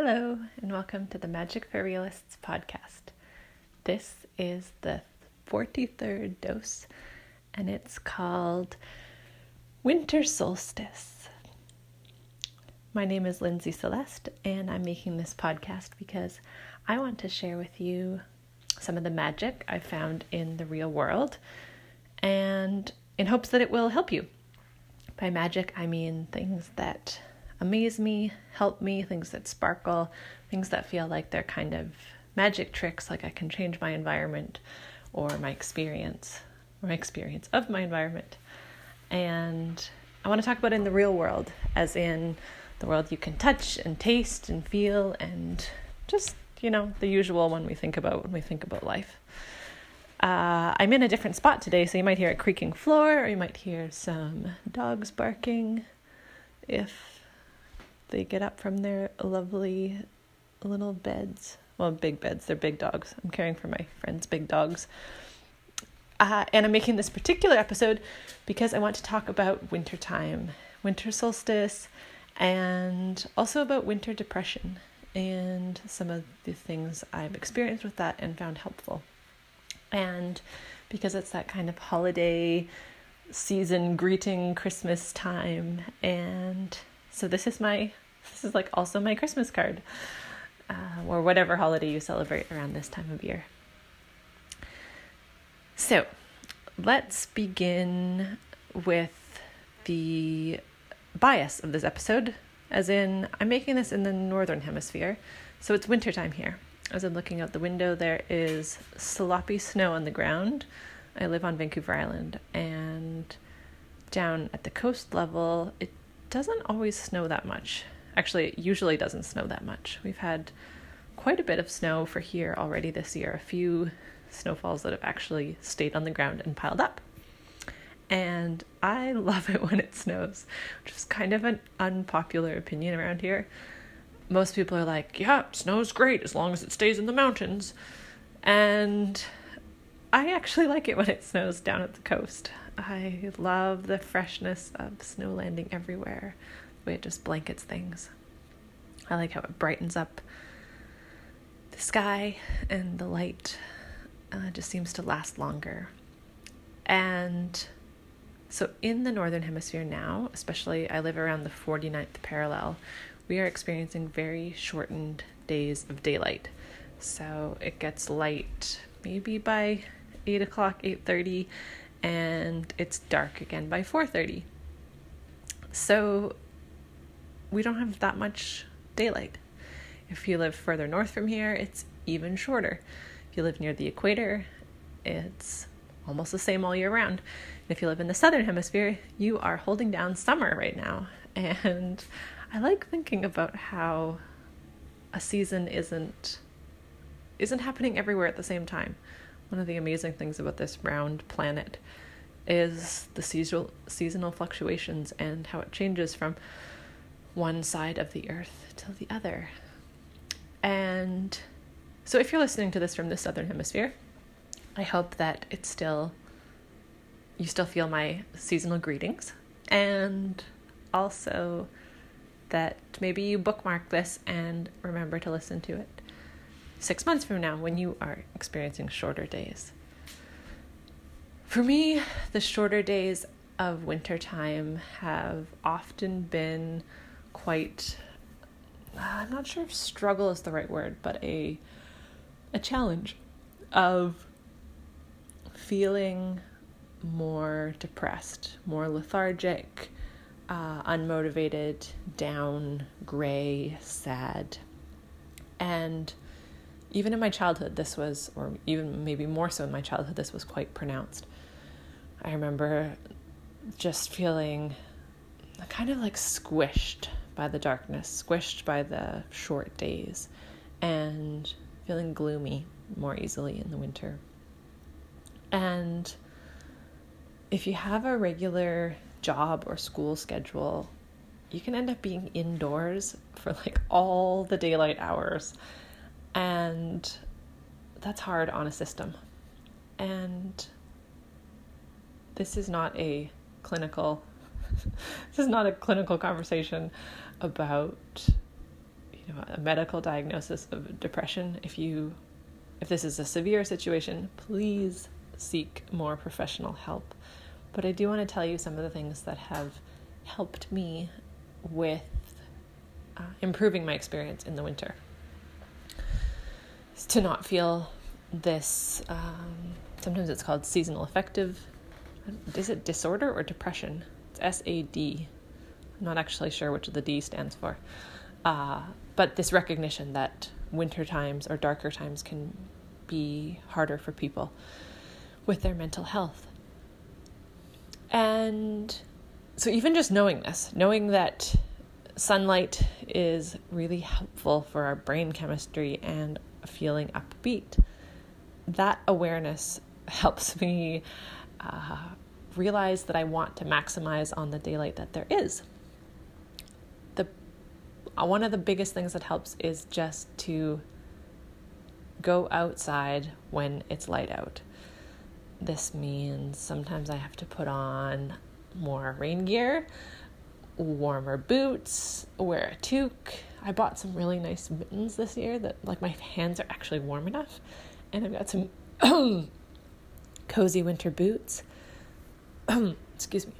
Hello, and welcome to the Magic for Realists podcast. This is the 43rd dose, and it's called Winter Solstice. My name is Lindsay Celeste, and I'm making this podcast because I want to share with you some of the magic I found in the real world and in hopes that it will help you. By magic, I mean things that amaze me, help me, things that sparkle, things that feel like they're kind of magic tricks, like I can change my environment or my experience, or my experience of my environment. And I want to talk about in the real world, as in the world you can touch and taste and feel, and just, you know, the usual one we think about when we think about life. Uh, I'm in a different spot today, so you might hear a creaking floor, or you might hear some dogs barking. If they get up from their lovely little beds. Well, big beds, they're big dogs. I'm caring for my friend's big dogs. Uh, and I'm making this particular episode because I want to talk about wintertime, winter solstice, and also about winter depression and some of the things I've experienced with that and found helpful. And because it's that kind of holiday season greeting Christmas time and so this is my this is like also my Christmas card, uh, or whatever holiday you celebrate around this time of year. So, let's begin with the bias of this episode, as in I'm making this in the northern hemisphere, so it's wintertime here. As I'm looking out the window, there is sloppy snow on the ground. I live on Vancouver Island, and down at the coast level, it doesn't always snow that much. Actually, it usually doesn't snow that much. We've had quite a bit of snow for here already this year, a few snowfalls that have actually stayed on the ground and piled up. And I love it when it snows, which is kind of an unpopular opinion around here. Most people are like, yeah, snow's great as long as it stays in the mountains. And I actually like it when it snows down at the coast. I love the freshness of snow landing everywhere, the way it just blankets things. I like how it brightens up the sky and the light uh, just seems to last longer. And so, in the Northern Hemisphere now, especially I live around the 49th parallel, we are experiencing very shortened days of daylight. So, it gets light maybe by 8 o'clock, 8.30, and it's dark again by 4.30 so we don't have that much daylight. If you live further north from here it's even shorter. If you live near the equator it's almost the same all year round. If you live in the southern hemisphere you are holding down summer right now. And i like thinking about how a season isn't isn't happening everywhere at the same time one of the amazing things about this round planet is the seasonal seasonal fluctuations and how it changes from one side of the earth to the other. And so if you're listening to this from the southern hemisphere, I hope that it's still you still feel my seasonal greetings and also that maybe you bookmark this and remember to listen to it six months from now when you are experiencing shorter days. For me, the shorter days of wintertime have often been quite uh, I'm not sure if struggle is the right word, but a a challenge of feeling more depressed, more lethargic, uh, unmotivated, down, gray, sad. And even in my childhood, this was, or even maybe more so in my childhood, this was quite pronounced. I remember just feeling kind of like squished by the darkness, squished by the short days, and feeling gloomy more easily in the winter. And if you have a regular job or school schedule, you can end up being indoors for like all the daylight hours and that's hard on a system. And this is not a clinical this is not a clinical conversation about you know, a medical diagnosis of depression. If you if this is a severe situation, please seek more professional help. But I do want to tell you some of the things that have helped me with uh, improving my experience in the winter. To not feel this, um, sometimes it's called seasonal affective. Is it disorder or depression? It's S A D. I'm not actually sure which of the D stands for. Uh, but this recognition that winter times or darker times can be harder for people with their mental health. And so, even just knowing this, knowing that sunlight is really helpful for our brain chemistry and feeling upbeat, that awareness helps me uh, realize that I want to maximize on the daylight that there is. The uh, one of the biggest things that helps is just to go outside when it's light out. This means sometimes I have to put on more rain gear, warmer boots, wear a toque. I bought some really nice mittens this year that like my hands are actually warm enough. And I've got some cozy winter boots. Excuse me.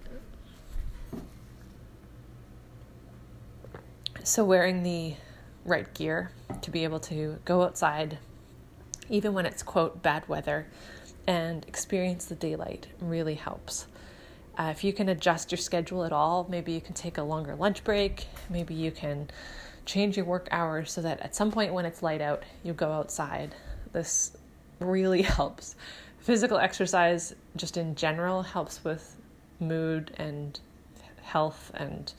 So wearing the right gear to be able to go outside even when it's quote bad weather and experience the daylight really helps. Uh, if you can adjust your schedule at all, maybe you can take a longer lunch break, maybe you can change your work hours so that at some point when it's light out, you go outside. This really helps. Physical exercise, just in general, helps with mood and health and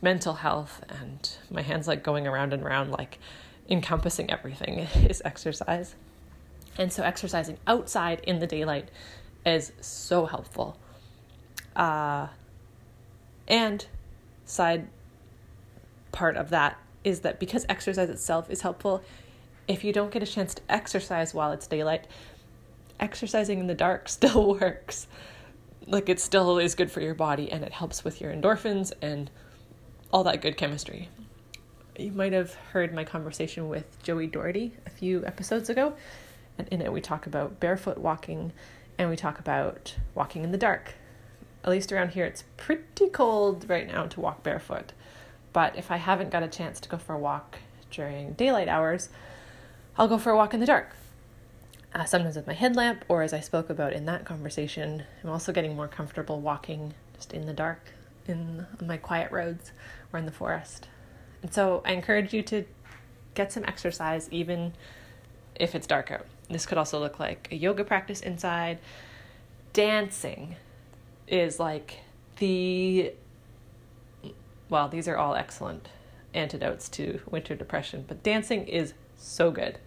mental health. And my hands like going around and around, like encompassing everything is exercise. And so exercising outside in the daylight is so helpful. Uh, and side part of that is that because exercise itself is helpful, if you don't get a chance to exercise while it's daylight, exercising in the dark still works. Like it still is good for your body and it helps with your endorphins and all that good chemistry. You might have heard my conversation with Joey Doherty a few episodes ago and in it, we talk about barefoot walking and we talk about walking in the dark. At least around here, it's pretty cold right now to walk barefoot. But if I haven't got a chance to go for a walk during daylight hours, I'll go for a walk in the dark. Uh, sometimes with my headlamp, or as I spoke about in that conversation, I'm also getting more comfortable walking just in the dark in my quiet roads or in the forest. And so I encourage you to get some exercise even if it's dark out. This could also look like a yoga practice inside. Dancing is like the well, these are all excellent antidotes to winter depression, but dancing is so good.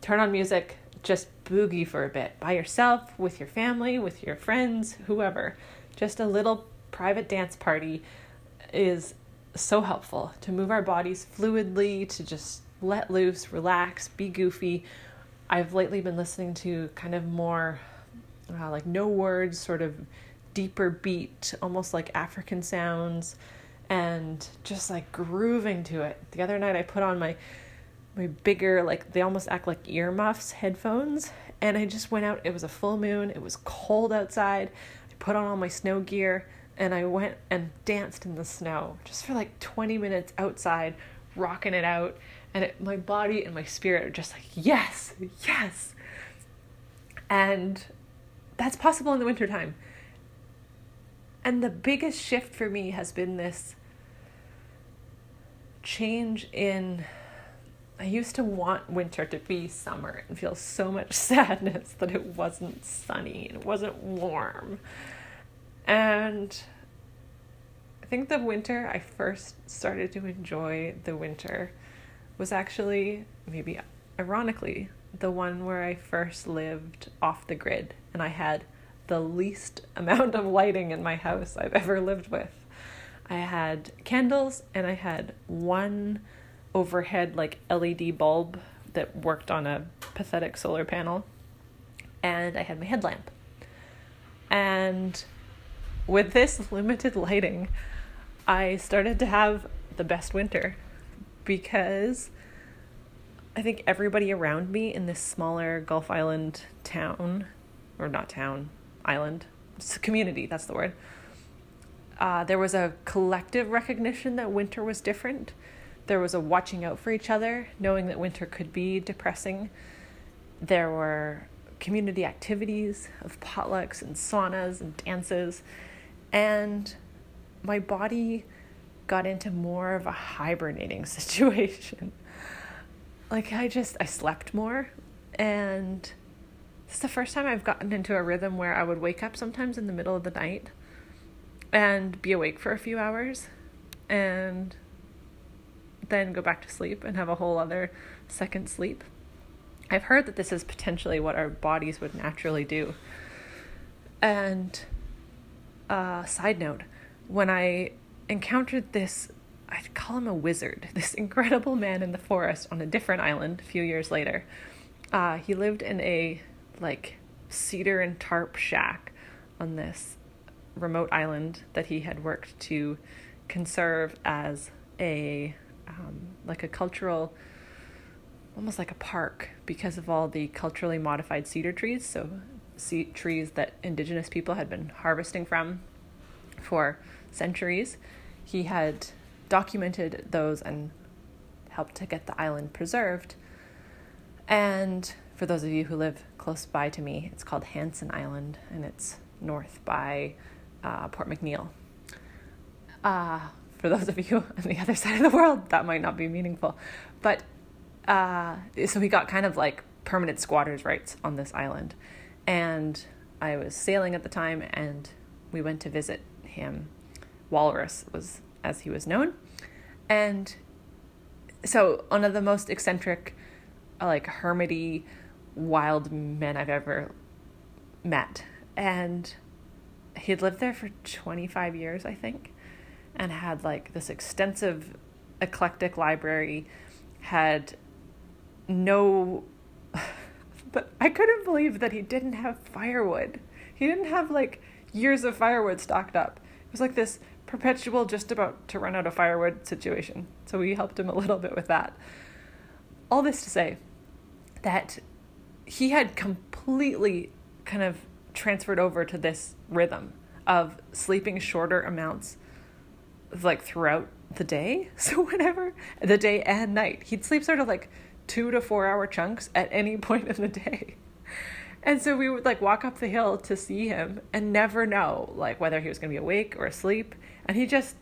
Turn on music, just boogie for a bit by yourself, with your family, with your friends, whoever. Just a little private dance party is so helpful to move our bodies fluidly, to just let loose, relax, be goofy I've lately been listening to kind of more uh, like no words, sort of deeper beat, almost like African sounds, and just like grooving to it. The other night I put on my my bigger like they almost act like earmuffs headphones and I just went out it was a full moon it was cold outside. I put on all my snow gear and I went and danced in the snow just for like 20 minutes outside rocking it out. And it, my body and my spirit are just like yes yes. And that's possible in the wintertime. And the biggest shift for me has been this change in I used to want winter to be summer and feel so much sadness that it wasn't sunny and it wasn't warm. And I think the winter I first started to enjoy the winter was actually, maybe ironically, the one where I first lived off the grid and I had the least amount of lighting in my house I've ever lived with. I had candles and I had one overhead like LED bulb that worked on a pathetic solar panel and I had my headlamp. And with this limited lighting, I started to have the best winter because I think everybody around me in this smaller Gulf Island town, or not town, island, it's a community, that's the word. Uh, there was a collective recognition that winter was different. There was a watching out for each other, knowing that winter could be depressing. There were community activities of potlucks and saunas and dances. And my body got into more of a hibernating situation. like I just I slept more and it's the first time I've gotten into a rhythm where I would wake up sometimes in the middle of the night and be awake for a few hours and then go back to sleep and have a whole other second sleep. I've heard that this is potentially what our bodies would naturally do. And uh, side note, when I encountered this, I'd call him a wizard, this incredible man in the forest on a different island a few years later. Uh, he lived in a like cedar and tarp shack on this remote island that he had worked to conserve as a um, like a cultural almost like a park because of all the culturally modified cedar trees. So trees that indigenous people had been harvesting from for centuries. He had documented those and helped to get the island preserved. And for those of you who live close by to me it's called Hanson Island and it's north by uh, Port McNeill. Uh, for those of you on the other side of the world, that might not be meaningful. But uh, so he got kind of like permanent squatters' rights on this island. And I was sailing at the time and we went to visit him. Walrus was as he was known. And so one of the most eccentric, like hermity, wild men I've ever met. And he'd lived there for 25 years, I think, and had like this extensive eclectic library, had no but I couldn't believe that he didn't have firewood. He didn't have like years of firewood stocked up. It was like this perpetual just about to run out of firewood situation. So we helped him a little bit with that. All this to say that he had completely kind of transferred over to this rhythm of sleeping shorter amounts like throughout the day. So whenever the day and night, he'd sleep sort of like 2 to 4 hour chunks at any point in the day. And so we would like walk up the hill to see him and never know like whether he was going to be awake or asleep and he just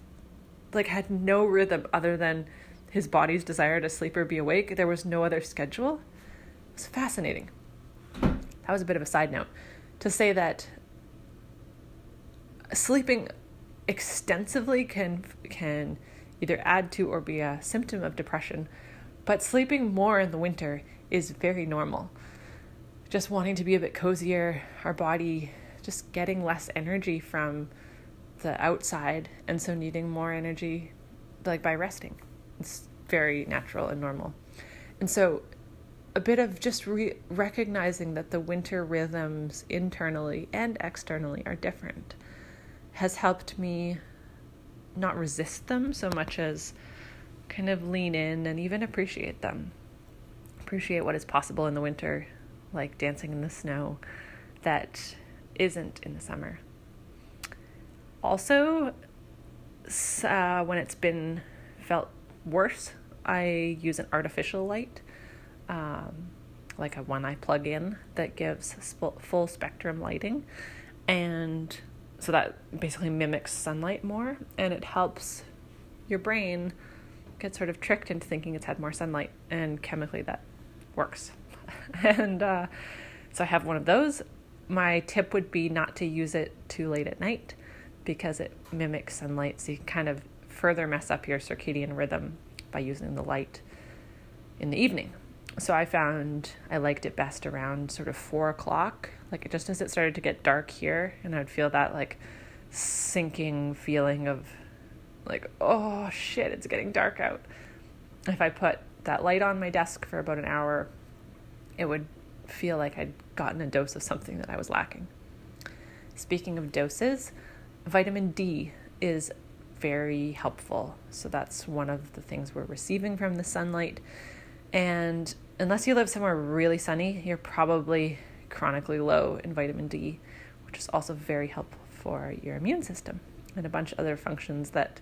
like had no rhythm other than his body's desire to sleep or be awake. There was no other schedule. It was fascinating. That was a bit of a side note to say that sleeping extensively can can either add to or be a symptom of depression, but sleeping more in the winter is very normal. Just wanting to be a bit cozier, our body just getting less energy from the outside and so needing more energy like by resting. It's very natural and normal. And so a bit of just re- recognizing that the winter rhythms internally and externally are different has helped me not resist them so much as kind of lean in and even appreciate them. Appreciate what is possible in the winter, like dancing in the snow, that isn't in the summer. Also, uh, when it's been felt worse, I use an artificial light um, like a one I plug in that gives full spectrum lighting. And so that basically mimics sunlight more and it helps your brain get sort of tricked into thinking it's had more sunlight and chemically that works. and uh, so I have one of those. My tip would be not to use it too late at night because it mimics sunlight, so you kind of further mess up your circadian rhythm by using the light in the evening so I found I liked it best around sort of four o'clock, like just as it started to get dark here, and I'd feel that like sinking feeling of like, oh shit, it's getting dark out. If I put that light on my desk for about an hour, it would feel like I'd gotten a dose of something that I was lacking. Speaking of doses, vitamin D is very helpful. So that's one of the things we're receiving from the sunlight. And unless you live somewhere really sunny, you're probably chronically low in vitamin D, which is also very helpful for your immune system and a bunch of other functions that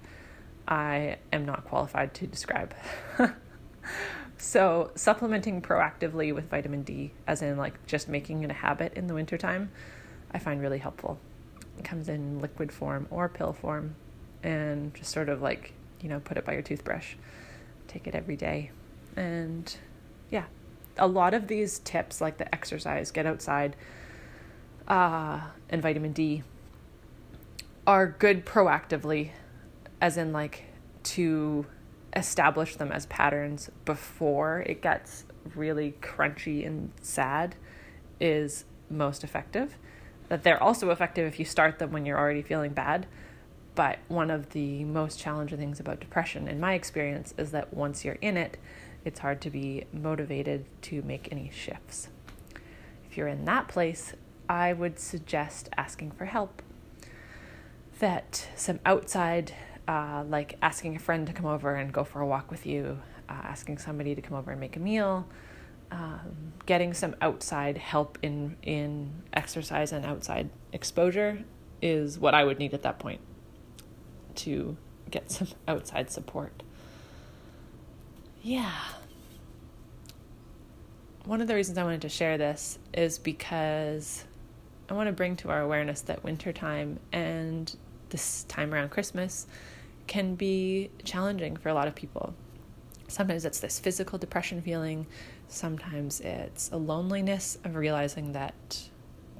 I am not qualified to describe. so, supplementing proactively with vitamin D, as in like just making it a habit in the wintertime, I find really helpful. It comes in liquid form or pill form, and just sort of like, you know, put it by your toothbrush. Take it every day. And yeah, a lot of these tips, like the exercise, get outside, uh, and vitamin D, are good proactively, as in like to establish them as patterns before it gets really crunchy and sad is most effective. That they're also effective if you start them when you're already feeling bad. But one of the most challenging things about depression, in my experience, is that once you're in it, it's hard to be motivated to make any shifts. If you're in that place, I would suggest asking for help. That some outside, uh, like asking a friend to come over and go for a walk with you, uh, asking somebody to come over and make a meal, um, getting some outside help in in exercise and outside exposure is what I would need at that point to get some outside support. Yeah. One of the reasons I wanted to share this is because I want to bring to our awareness that wintertime and this time around Christmas can be challenging for a lot of people. Sometimes it's this physical depression feeling, sometimes it's a loneliness of realizing that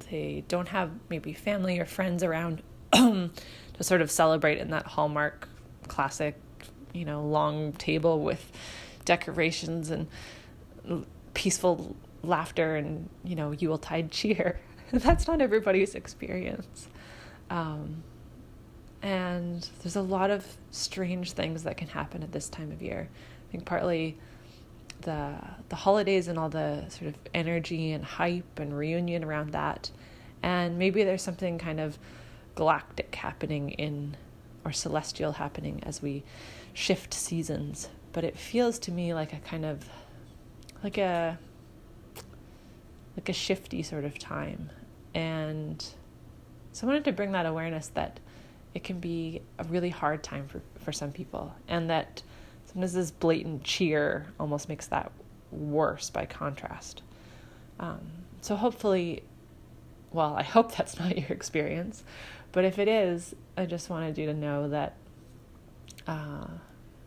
they don't have maybe family or friends around to sort of celebrate in that Hallmark classic, you know, long table with decorations and peaceful laughter and you know Yuletide cheer. That's not everybody's experience. Um, and there's a lot of strange things that can happen at this time of year. I think partly the the holidays and all the sort of energy and hype and reunion around that, and maybe there's something kind of galactic happening in or celestial happening as we shift seasons but it feels to me like a kind of like a like a shifty sort of time. And so i wanted to bring that awareness that it can be a really hard time for, for some people and that sometimes this blatant cheer almost makes that worse by contrast. Um, so hopefully well i hope that's not your experience but if it is i just wanted you to know that uh,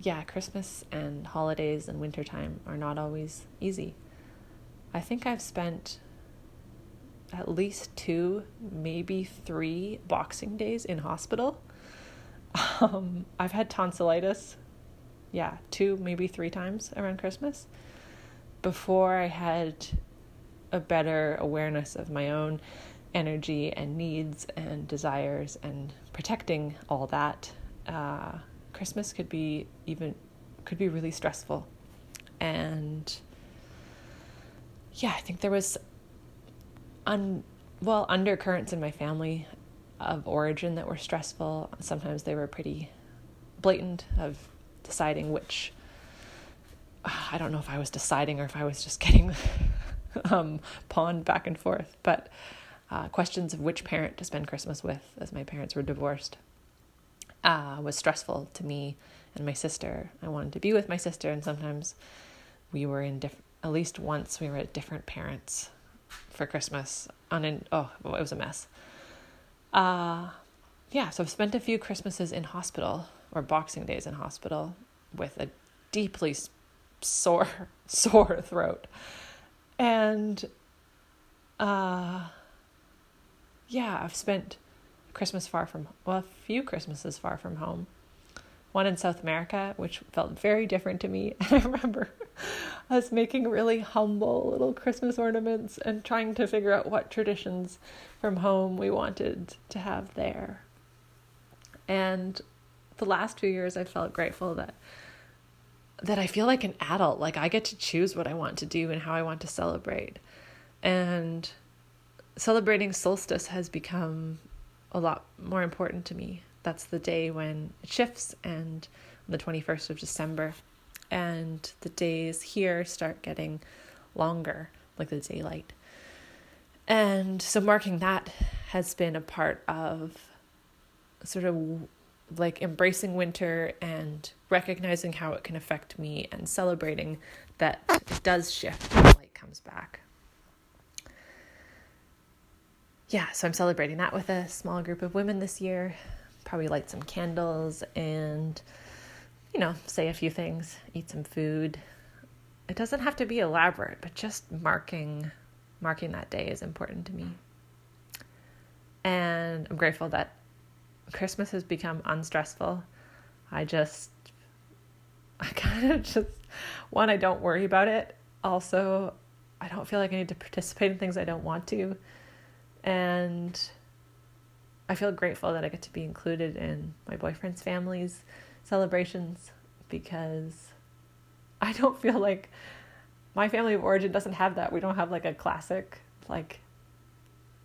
yeah, Christmas and holidays and wintertime are not always easy. I think I've spent at least two, maybe three Boxing Days in hospital. Um, I've had tonsillitis, yeah, two, maybe three times around Christmas before I had a better awareness of my own energy and needs and desires and protecting all that. Uh, Christmas could be even could be really stressful. And yeah, I think there was un well, undercurrents in my family of origin that were stressful. Sometimes they were pretty blatant of deciding which I don't know if I was deciding or if I was just getting um, pawned back and forth, but uh, questions of which parent to spend Christmas with, as my parents were divorced uh, was stressful to me and my sister. I wanted to be with my sister, and sometimes we were in different. At least once we were at different parents for Christmas. On an oh, it was a mess. Uh, yeah. So I've spent a few Christmases in hospital or Boxing Days in hospital with a deeply sore sore throat, and uh, yeah, I've spent Christmas far from, well, a few Christmases far from home. One in South America, which felt very different to me. And I remember us making really humble little Christmas ornaments and trying to figure out what traditions from home we wanted to have there. And the last few years, I felt grateful that that I feel like an adult. Like I get to choose what I want to do and how I want to celebrate. And celebrating solstice has become a lot more important to me. That's the day when it shifts, and on the 21st of December. And the days here start getting longer, like the daylight. And so marking that has been a part of sort of like embracing winter and recognizing how it can affect me and celebrating that it does shift when light comes back. Yeah, so I'm celebrating that with a small group of women this year. Probably light some candles and, you know, say a few things, eat some food. It doesn't have to be elaborate, but just marking marking that day is important to me. And I'm grateful that Christmas has become unstressful. I just, I kind of just, one, I don't worry about it. Also, I don't feel like I need to participate in things I don't want to. And I feel grateful that I get to be included in my boyfriend's family's celebrations because I don't feel like my family of origin doesn't have that. We don't have like a classic, like,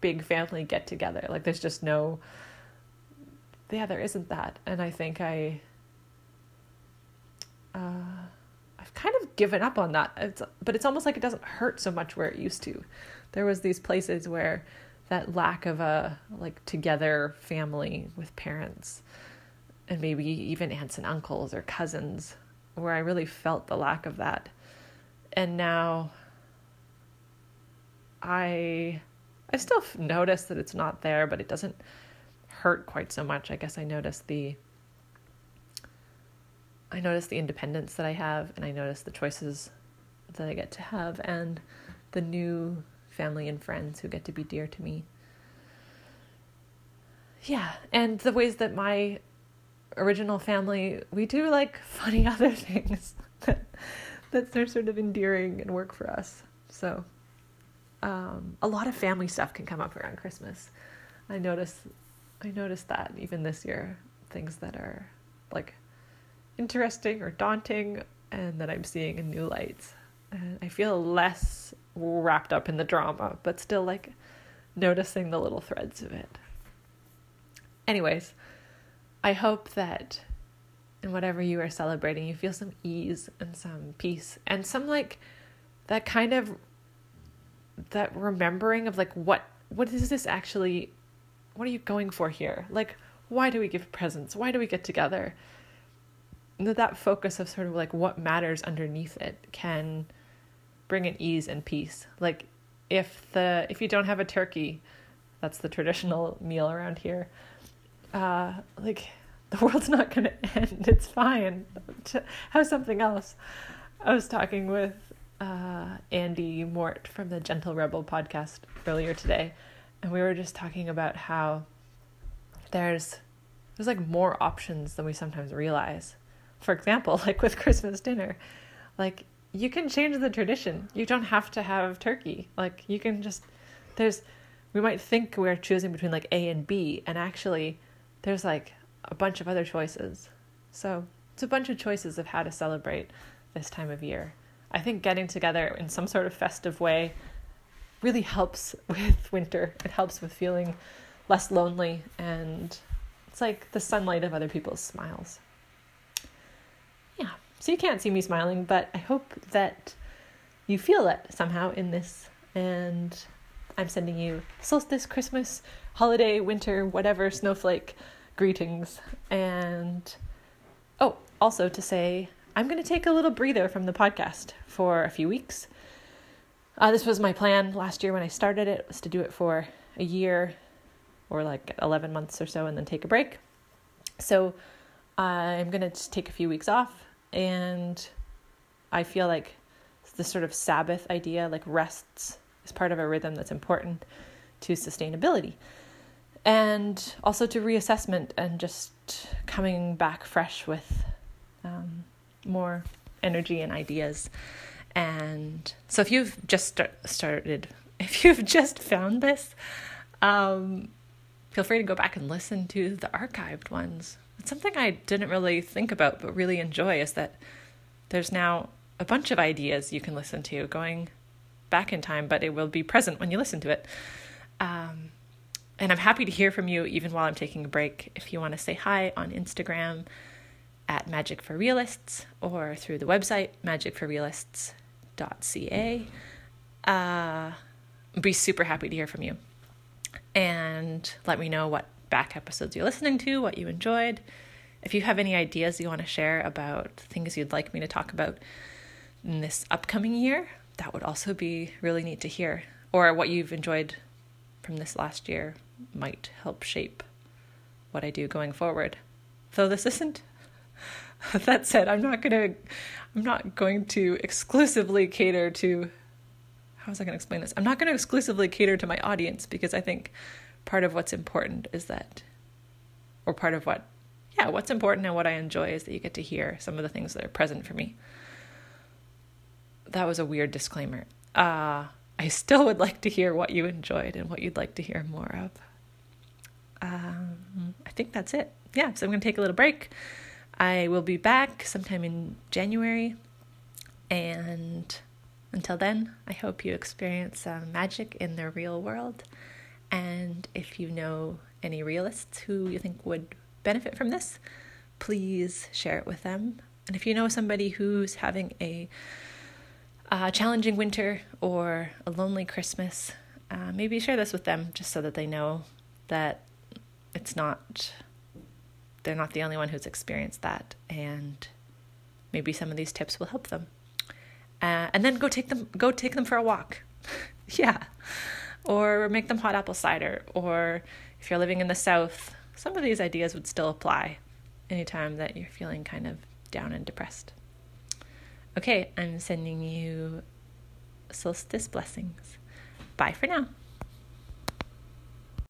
big family get together. Like, there's just no yeah, there isn't that. And I think I, uh, I've kind of given up on that. It's, but it's almost like it doesn't hurt so much where it used to. There was these places where that lack of a like together family with parents and maybe even aunts and uncles or cousins where I really felt the lack of that. And now I I still notice that it's not there, but it doesn't hurt quite so much. I guess I notice the I notice the independence that I have and I notice the choices that I get to have and the new family and friends who get to be dear to me. Yeah, and the ways that my original family we do like funny other things that that are sort of endearing and work for us. So um, a lot of family stuff can come up around Christmas. I notice I noticed that even this year, things that are like interesting or daunting and that I'm seeing in new lights. And I feel less wrapped up in the drama, but still like noticing the little threads of it. Anyways, I hope that in whatever you are celebrating, you feel some ease and some peace and some like that kind of that remembering of like what what is this actually what are you going for here? Like, why do we give presents? Why do we get together? That that focus of sort of like what matters underneath it can bring an ease and peace. Like if the if you don't have a turkey, that's the traditional meal around here. Uh, like the world's not going to end. It's fine. Have something else. I was talking with uh, Andy Mort from the Gentle Rebel podcast earlier today, and we were just talking about how there's there's like more options than we sometimes realize. For example, like with Christmas dinner, like you can change the tradition. You don't have to have turkey. Like you can just there's we might think we're choosing between like A and B and actually there's like a bunch of other choices. So, it's a bunch of choices of how to celebrate this time of year. I think getting together in some sort of festive way really helps with winter. It helps with feeling less lonely and it's like the sunlight of other people's smiles. So you can't see me smiling, but I hope that you feel it somehow in this. And I'm sending you solstice, Christmas, holiday, winter, whatever, snowflake greetings. And oh, also to say, I'm going to take a little breather from the podcast for a few weeks uh, this was my plan last year when I started it was to do it for a year or like 11 months or so and then take a break. So I'm going to take a few weeks off and I feel like this sort of Sabbath idea, like rests, is part of a rhythm that's important to sustainability and also to reassessment and just coming back fresh with um, more energy and ideas. And so if you've just start, started, if you've just found this, um, feel free to go back and listen to the archived ones. It's something I didn't really think about but really enjoy is that there's now a bunch of ideas you can listen to going back in time, but it will be present when you listen to it. Um, and I'm happy to hear from you even while I'm taking a break. If you want to say hi on Instagram at Magic for Realists or through the website magicforrealists.ca. Uh, be super happy to hear from you. And let me know what back episodes you're listening to, what you enjoyed. If you have any ideas you want to share about things you'd like me to talk about in this upcoming year, that would also be really neat to hear. Or what you've enjoyed from this last year might help shape what I do going forward. Though this isn't. that said, I'm not gonna I'm not going to exclusively cater to how was I gonna explain this? I'm not gonna exclusively cater to my audience because I think part of what's important is that or part of what yeah, what's important and what I enjoy is that you get to hear some of the things that are present for me. That was a weird disclaimer. Uh I still would like to hear what you enjoyed and what you'd like to hear more of. Um, I think that's it. Yeah, so I'm going to take a little break. I will be back sometime in January. And until then, I hope you experience some magic in the real world. And if you know any realists who you think would benefit from this, please share it with them. And if you know somebody who's having a challenging winter or a lonely Christmas, uh, maybe share this with them just so that they know that it's not, they're not the only one who's experienced that. And maybe some of these tips will help them. Uh, and then go take them, go take them for a walk. yeah. Or make them hot apple cider. Or if you're living in the South, some of these ideas would still apply anytime that you're feeling kind of down and depressed. Okay, I'm sending you solstice blessings. Bye for now.